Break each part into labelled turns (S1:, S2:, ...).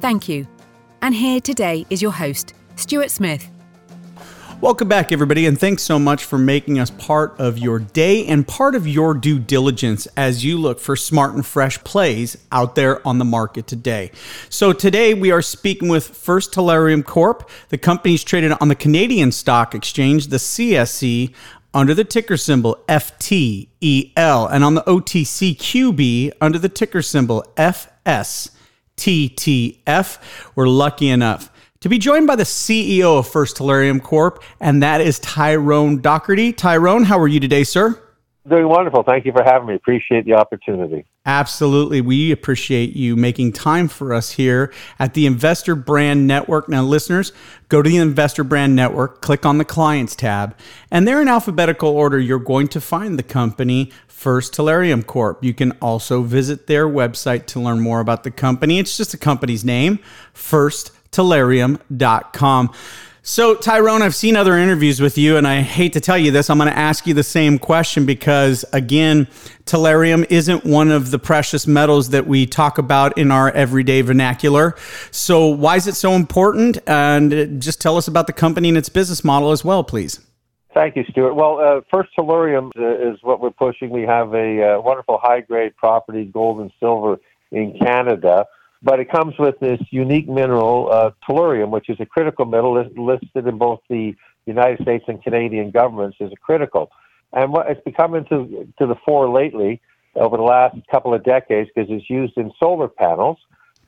S1: Thank you. And here today is your host, Stuart Smith.
S2: Welcome back, everybody, and thanks so much for making us part of your day and part of your due diligence as you look for smart and fresh plays out there on the market today. So, today we are speaking with First Tellurium Corp. The company is traded on the Canadian Stock Exchange, the CSE, under the ticker symbol FTEL, and on the OTCQB under the ticker symbol FS. TTF. We're lucky enough to be joined by the CEO of First Tellurium Corp, and that is Tyrone Docherty. Tyrone, how are you today, sir?
S3: Doing wonderful. Thank you for having me. Appreciate the opportunity.
S2: Absolutely. We appreciate you making time for us here at the Investor Brand Network. Now, listeners, go to the Investor Brand Network, click on the Clients tab, and there in alphabetical order, you're going to find the company First Tellurium Corp. You can also visit their website to learn more about the company. It's just the company's name, firsttellurium.com. So, Tyrone, I've seen other interviews with you, and I hate to tell you this. I'm going to ask you the same question because, again, tellurium isn't one of the precious metals that we talk about in our everyday vernacular. So, why is it so important? And just tell us about the company and its business model as well, please.
S3: Thank you, Stuart. Well, uh, First Tellurium uh, is what we're pushing. We have a uh, wonderful high grade property, gold and silver, in Canada, but it comes with this unique mineral, uh, tellurium, which is a critical metal listed in both the United States and Canadian governments as a critical. And what it's become into to the fore lately over the last couple of decades because it's used in solar panels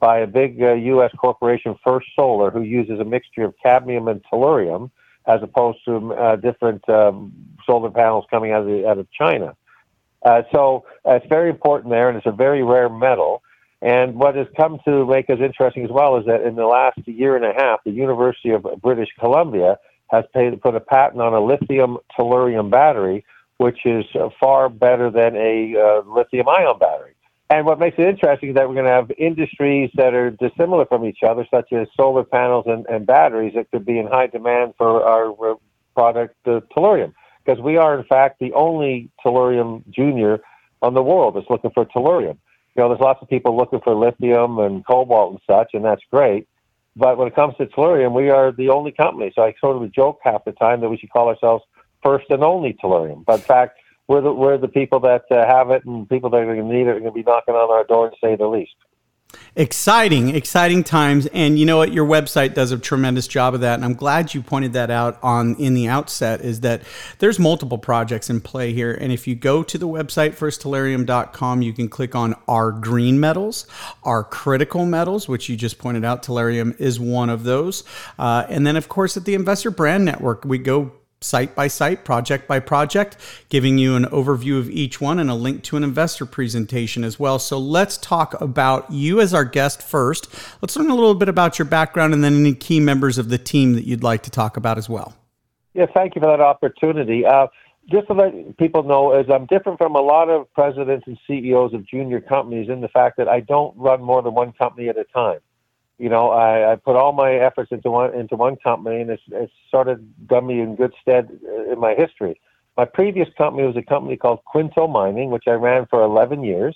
S3: by a big U.S. Uh, corporation, First Solar, who uses a mixture of cadmium and tellurium as opposed to uh, different um, solar panels coming out of, the, out of China. Uh, so uh, it's very important there, and it's a very rare metal. And what has come to make us interesting as well is that in the last year and a half, the University of British Columbia has paid, put a patent on a lithium tellurium battery, which is far better than a uh, lithium ion battery. And what makes it interesting is that we're going to have industries that are dissimilar from each other, such as solar panels and, and batteries that could be in high demand for our uh, product, the tellurium. Because we are, in fact, the only tellurium junior on the world that's looking for tellurium. You know, there's lots of people looking for lithium and cobalt and such, and that's great. But when it comes to tellurium, we are the only company. So I sort of joke half the time that we should call ourselves first and only tellurium. But in fact, we're the, we're the people that uh, have it, and people that are going to need it are going to be knocking on our door, to say the least.
S2: Exciting, exciting times, and you know what? Your website does a tremendous job of that, and I'm glad you pointed that out on in the outset. Is that there's multiple projects in play here, and if you go to the website firsttellurium.com, you can click on our green metals, our critical metals, which you just pointed out. Tellurium is one of those, uh, and then of course at the Investor Brand Network, we go site by site, project by project, giving you an overview of each one and a link to an investor presentation as well. So let's talk about you as our guest first. Let's learn a little bit about your background and then any key members of the team that you'd like to talk about as well.
S3: Yeah, thank you for that opportunity. Uh, just to let people know, as I'm different from a lot of presidents and CEOs of junior companies in the fact that I don't run more than one company at a time you know, I, I put all my efforts into one into one company, and it's, it's sort of done me in good stead in my history. My previous company was a company called Quinto Mining, which I ran for 11 years,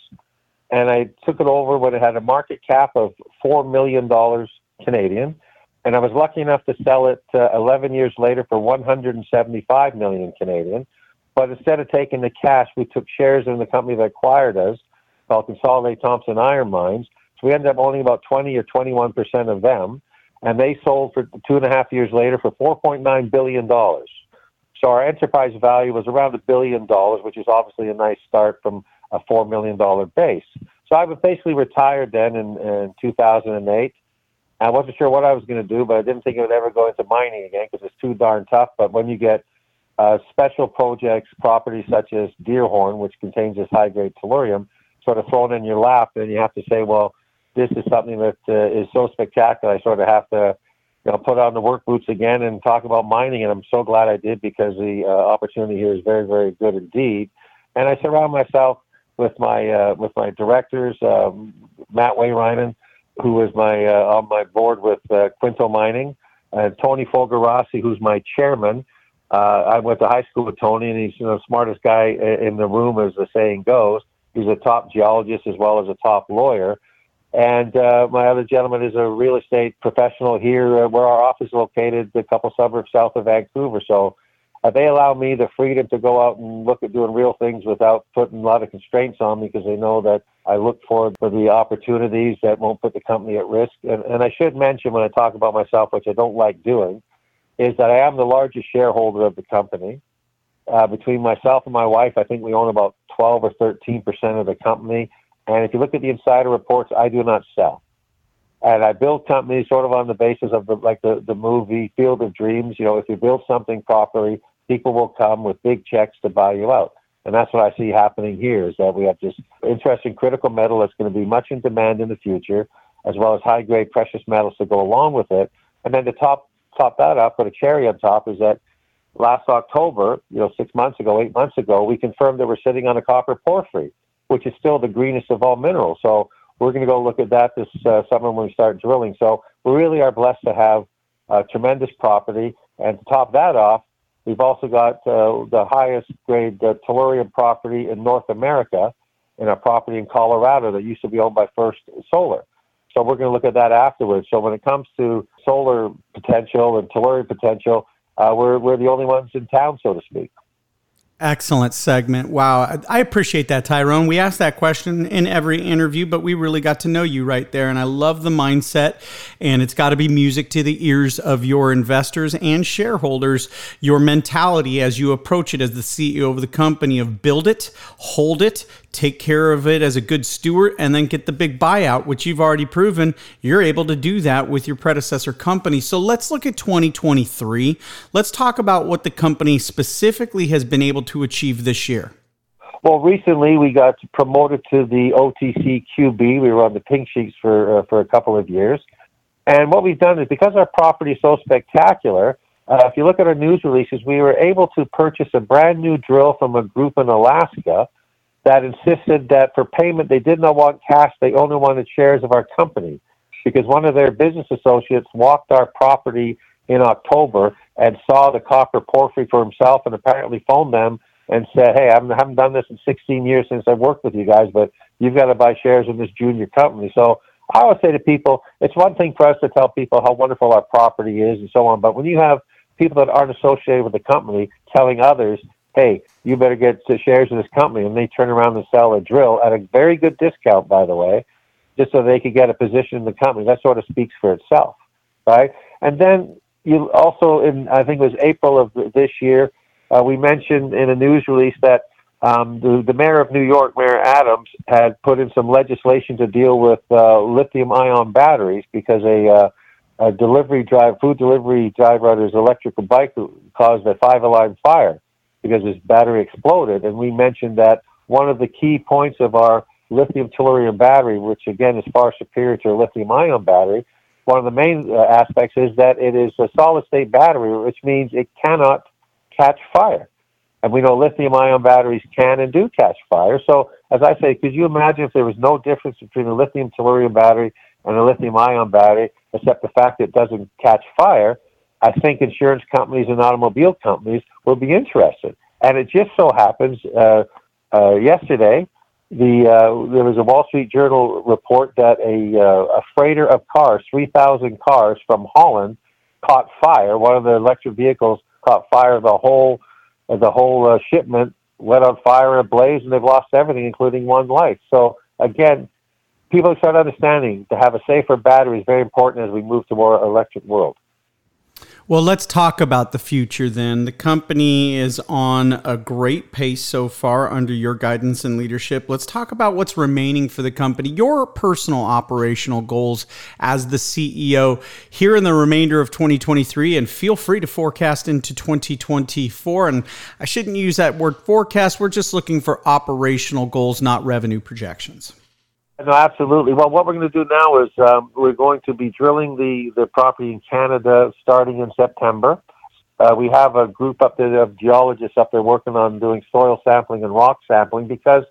S3: and I took it over when it had a market cap of four million dollars Canadian, and I was lucky enough to sell it uh, 11 years later for 175 million Canadian. But instead of taking the cash, we took shares in the company that acquired us, called Consolidated Thompson Iron Mines we ended up owning about 20 or 21 percent of them, and they sold for two and a half years later for 4.9 billion dollars. So our enterprise value was around a billion dollars, which is obviously a nice start from a four million dollar base. So I was basically retired then in, in 2008. I wasn't sure what I was going to do, but I didn't think I would ever go into mining again because it's too darn tough. But when you get uh, special projects, properties such as Deerhorn, which contains this high grade tellurium, sort of thrown in your lap, then you have to say, well, this is something that uh, is so spectacular. I sort of have to, you know, put on the work boots again and talk about mining. And I'm so glad I did because the uh, opportunity here is very, very good indeed. And I surround myself with my uh, with my directors, um, Matt Wayrynen, who is my uh, on my board with uh, Quinto Mining, and Tony Fogarassi, who's my chairman. Uh, I went to high school with Tony, and he's you know, the smartest guy in the room, as the saying goes. He's a top geologist as well as a top lawyer. And uh, my other gentleman is a real estate professional here, uh, where our office is located, a couple suburbs south of Vancouver. So uh, they allow me the freedom to go out and look at doing real things without putting a lot of constraints on me because they know that I look forward for the opportunities that won't put the company at risk. And, and I should mention when I talk about myself, which I don't like doing, is that I am the largest shareholder of the company. Uh, between myself and my wife, I think we own about 12 or 13 percent of the company. And if you look at the insider reports, I do not sell. And I build companies sort of on the basis of the, like the, the movie Field of Dreams. You know, if you build something properly, people will come with big checks to buy you out. And that's what I see happening here is that we have this interesting critical metal that's going to be much in demand in the future, as well as high grade precious metals to go along with it. And then to top top that up, put a cherry on top, is that last October, you know, six months ago, eight months ago, we confirmed that we're sitting on a copper porphyry, which is still the greenest of all minerals. So we're going to go look at that this uh, summer when we start drilling. So we really are blessed to have uh, tremendous property. And to top that off, we've also got uh, the highest grade uh, tellurium property in North America in a property in Colorado that used to be owned by First Solar. So we're going to look at that afterwards. So when it comes to solar potential and tellurium potential, uh, we're, we're the only ones in town, so to speak.
S2: Excellent segment. Wow. I appreciate that, Tyrone. We ask that question in every interview, but we really got to know you right there. And I love the mindset. And it's got to be music to the ears of your investors and shareholders, your mentality as you approach it as the CEO of the company of build it, hold it, take care of it as a good steward, and then get the big buyout, which you've already proven you're able to do that with your predecessor company. So let's look at 2023. Let's talk about what the company specifically has been able to achieve this year.
S3: Well, recently we got promoted to the OTC QB. We were on the pink sheets for uh, for a couple of years, and what we've done is because our property is so spectacular. Uh, if you look at our news releases, we were able to purchase a brand new drill from a group in Alaska that insisted that for payment they did not want cash, they only wanted shares of our company. Because one of their business associates walked our property in October and saw the copper porphyry for himself and apparently phoned them and said, Hey, I haven't, done this in 16 years since I've worked with you guys, but you've got to buy shares in this junior company. So I always say to people, it's one thing for us to tell people how wonderful our property is and so on, but when you have people that aren't associated with the company telling others hey, you better get shares in this company. And they turn around and sell a drill at a very good discount, by the way, just so they could get a position in the company. That sort of speaks for itself, right? And then you also, in I think it was April of this year, uh, we mentioned in a news release that um, the, the mayor of New York, Mayor Adams, had put in some legislation to deal with uh, lithium-ion batteries because a, uh, a delivery drive, food delivery driver on his electrical bike caused a five-alarm fire because his battery exploded. And we mentioned that one of the key points of our lithium tellurium battery, which again is far superior to a lithium ion battery, one of the main uh, aspects is that it is a solid state battery, which means it cannot catch fire. And we know lithium ion batteries can and do catch fire. So, as I say, could you imagine if there was no difference between a lithium tellurium battery and a lithium ion battery, except the fact that it doesn't catch fire? I think insurance companies and automobile companies will be interested. And it just so happens uh, uh, yesterday, the uh, there was a Wall Street Journal report that a uh, a freighter of cars, 3,000 cars from Holland, caught fire. One of the electric vehicles caught fire. The whole the whole uh, shipment went on fire and ablaze, and they've lost everything, including one life. So again, people start understanding to have a safer battery is very important as we move to more electric world.
S2: Well, let's talk about the future then. The company is on a great pace so far under your guidance and leadership. Let's talk about what's remaining for the company, your personal operational goals as the CEO here in the remainder of 2023, and feel free to forecast into 2024. And I shouldn't use that word forecast, we're just looking for operational goals, not revenue projections.
S3: No, absolutely. Well, what we're going to do now is um, we're going to be drilling the, the property in Canada starting in September. Uh, we have a group up there of geologists up there working on doing soil sampling and rock sampling because,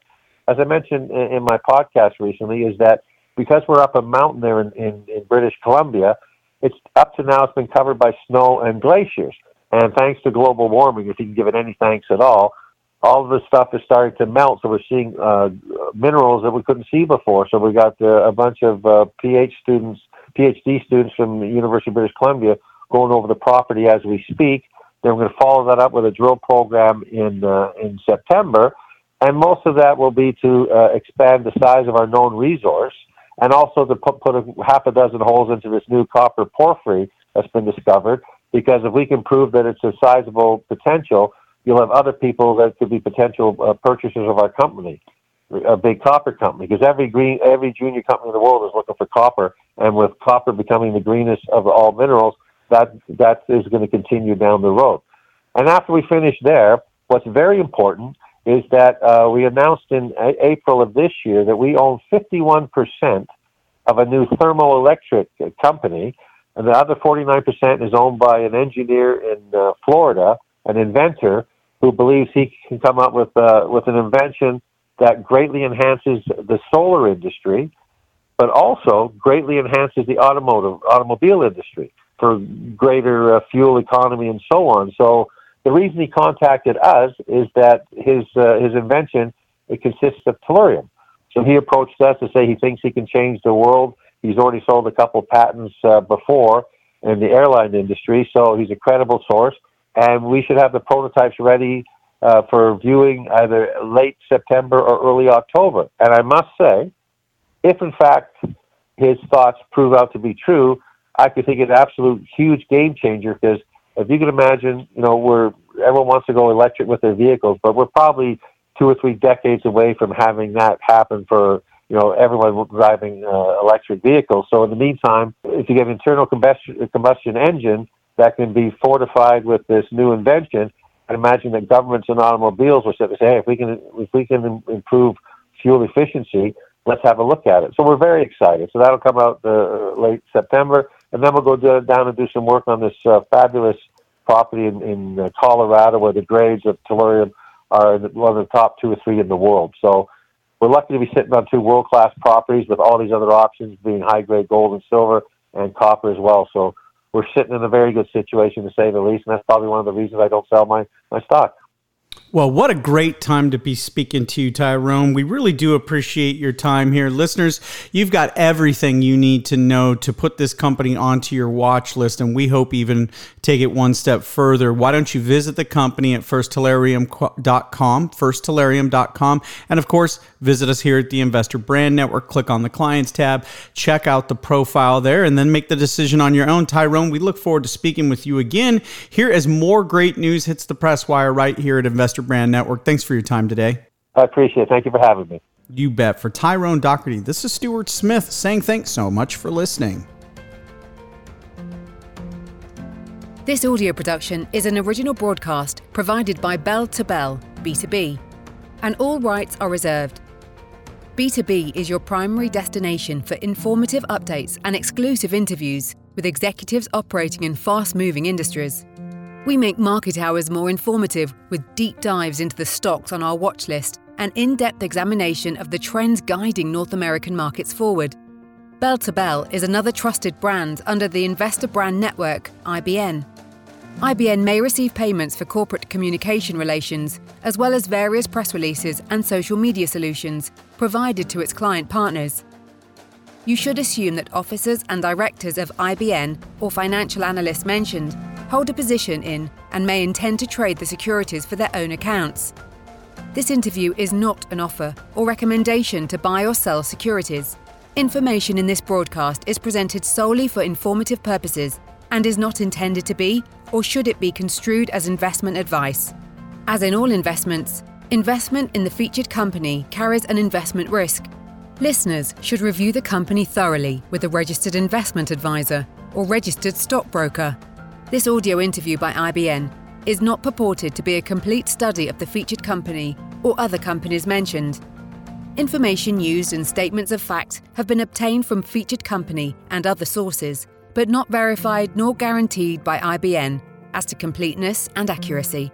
S3: as I mentioned in, in my podcast recently, is that because we're up a mountain there in, in, in British Columbia, it's up to now it's been covered by snow and glaciers. And thanks to global warming, if you can give it any thanks at all, all of the stuff is starting to melt. So we're seeing uh, minerals that we couldn't see before. So we got uh, a bunch of uh, PhD students, PhD students from the University of British Columbia going over the property as we speak. Then we're going to follow that up with a drill program in uh, in September, and most of that will be to uh, expand the size of our known resource, and also to put, put a half a dozen holes into this new copper porphyry that's been discovered. Because if we can prove that it's a sizable potential, you'll have other people that could be potential uh, purchasers of our company, a big copper company, because every green, every junior company in the world is looking for copper, and with copper becoming the greenest of all minerals, that that is going to continue down the road. And after we finish there, what's very important is that uh, we announced in a- April of this year that we own 51% of a new thermoelectric company, and the other 49% is owned by an engineer in uh, Florida, an inventor who believes he can come up with uh, with an invention that greatly enhances the solar industry, but also greatly enhances the automotive automobile industry for greater uh, fuel economy and so on. So the reason he contacted us is that his uh, his invention it consists of tellurium. So he approached us to say he thinks he can change the world. He's already sold a couple of patents uh, before in the airline industry, so he's a credible source and we should have the prototypes ready uh, for viewing either late September or early October. And I must say, if in fact his thoughts prove out to be true, I could think it's an absolute huge game changer because if you can imagine, you know, we're everyone wants to go electric with their vehicles, but we're probably two or three decades away from having that happen for you know everyone driving uh, electric vehicles. So in the meantime, if you get an internal combustion combustion engine, that can be fortified with this new invention. I imagine that governments and automobiles will say, "Hey, if we can, if we can improve fuel efficiency, let's have a look at it." So we're very excited. So that'll come out uh, late September, and then we'll go do, down and do some work on this uh, fabulous property in, in uh, Colorado, where the grades of tellurium are one of the top two or three in the world. So we're lucky to be sitting on two world-class properties with all these other options being high-grade gold and silver and copper as well. So we're sitting in a very good situation to say the least, and that's probably one of the reasons I don't sell my, my stock.
S2: Well, what a great time to be speaking to you, Tyrone. We really do appreciate your time here. Listeners, you've got everything you need to know to put this company onto your watch list, and we hope even take it one step further. Why don't you visit the company at firsttellurium.com, firsttellurium.com, and of course, visit us here at the Investor Brand Network. Click on the Clients tab, check out the profile there, and then make the decision on your own. Tyrone, we look forward to speaking with you again here as more great news hits the press wire right here at Investor Brand Network. Thanks for your time today.
S3: I appreciate it. Thank you for having me.
S2: You bet. For Tyrone Docherty, this is Stuart Smith saying thanks so much for listening.
S1: This audio production is an original broadcast provided by Bell to Bell, B2B, and all rights are reserved. B2B is your primary destination for informative updates and exclusive interviews with executives operating in fast moving industries. We make market hours more informative with deep dives into the stocks on our watch list and in depth examination of the trends guiding North American markets forward. Bell to Bell is another trusted brand under the Investor Brand Network, IBN. IBN may receive payments for corporate communication relations, as well as various press releases and social media solutions provided to its client partners. You should assume that officers and directors of IBN or financial analysts mentioned hold a position in and may intend to trade the securities for their own accounts. This interview is not an offer or recommendation to buy or sell securities. Information in this broadcast is presented solely for informative purposes and is not intended to be, or should it be construed as investment advice. As in all investments, investment in the featured company carries an investment risk. Listeners should review the company thoroughly with a registered investment advisor or registered stockbroker. This audio interview by IBN is not purported to be a complete study of the featured company or other companies mentioned. Information used in statements of fact have been obtained from featured company and other sources, but not verified nor guaranteed by IBN as to completeness and accuracy.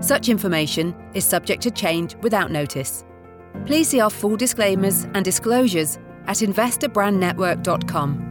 S1: Such information is subject to change without notice. Please see our full disclaimers and disclosures at investorbrandnetwork.com.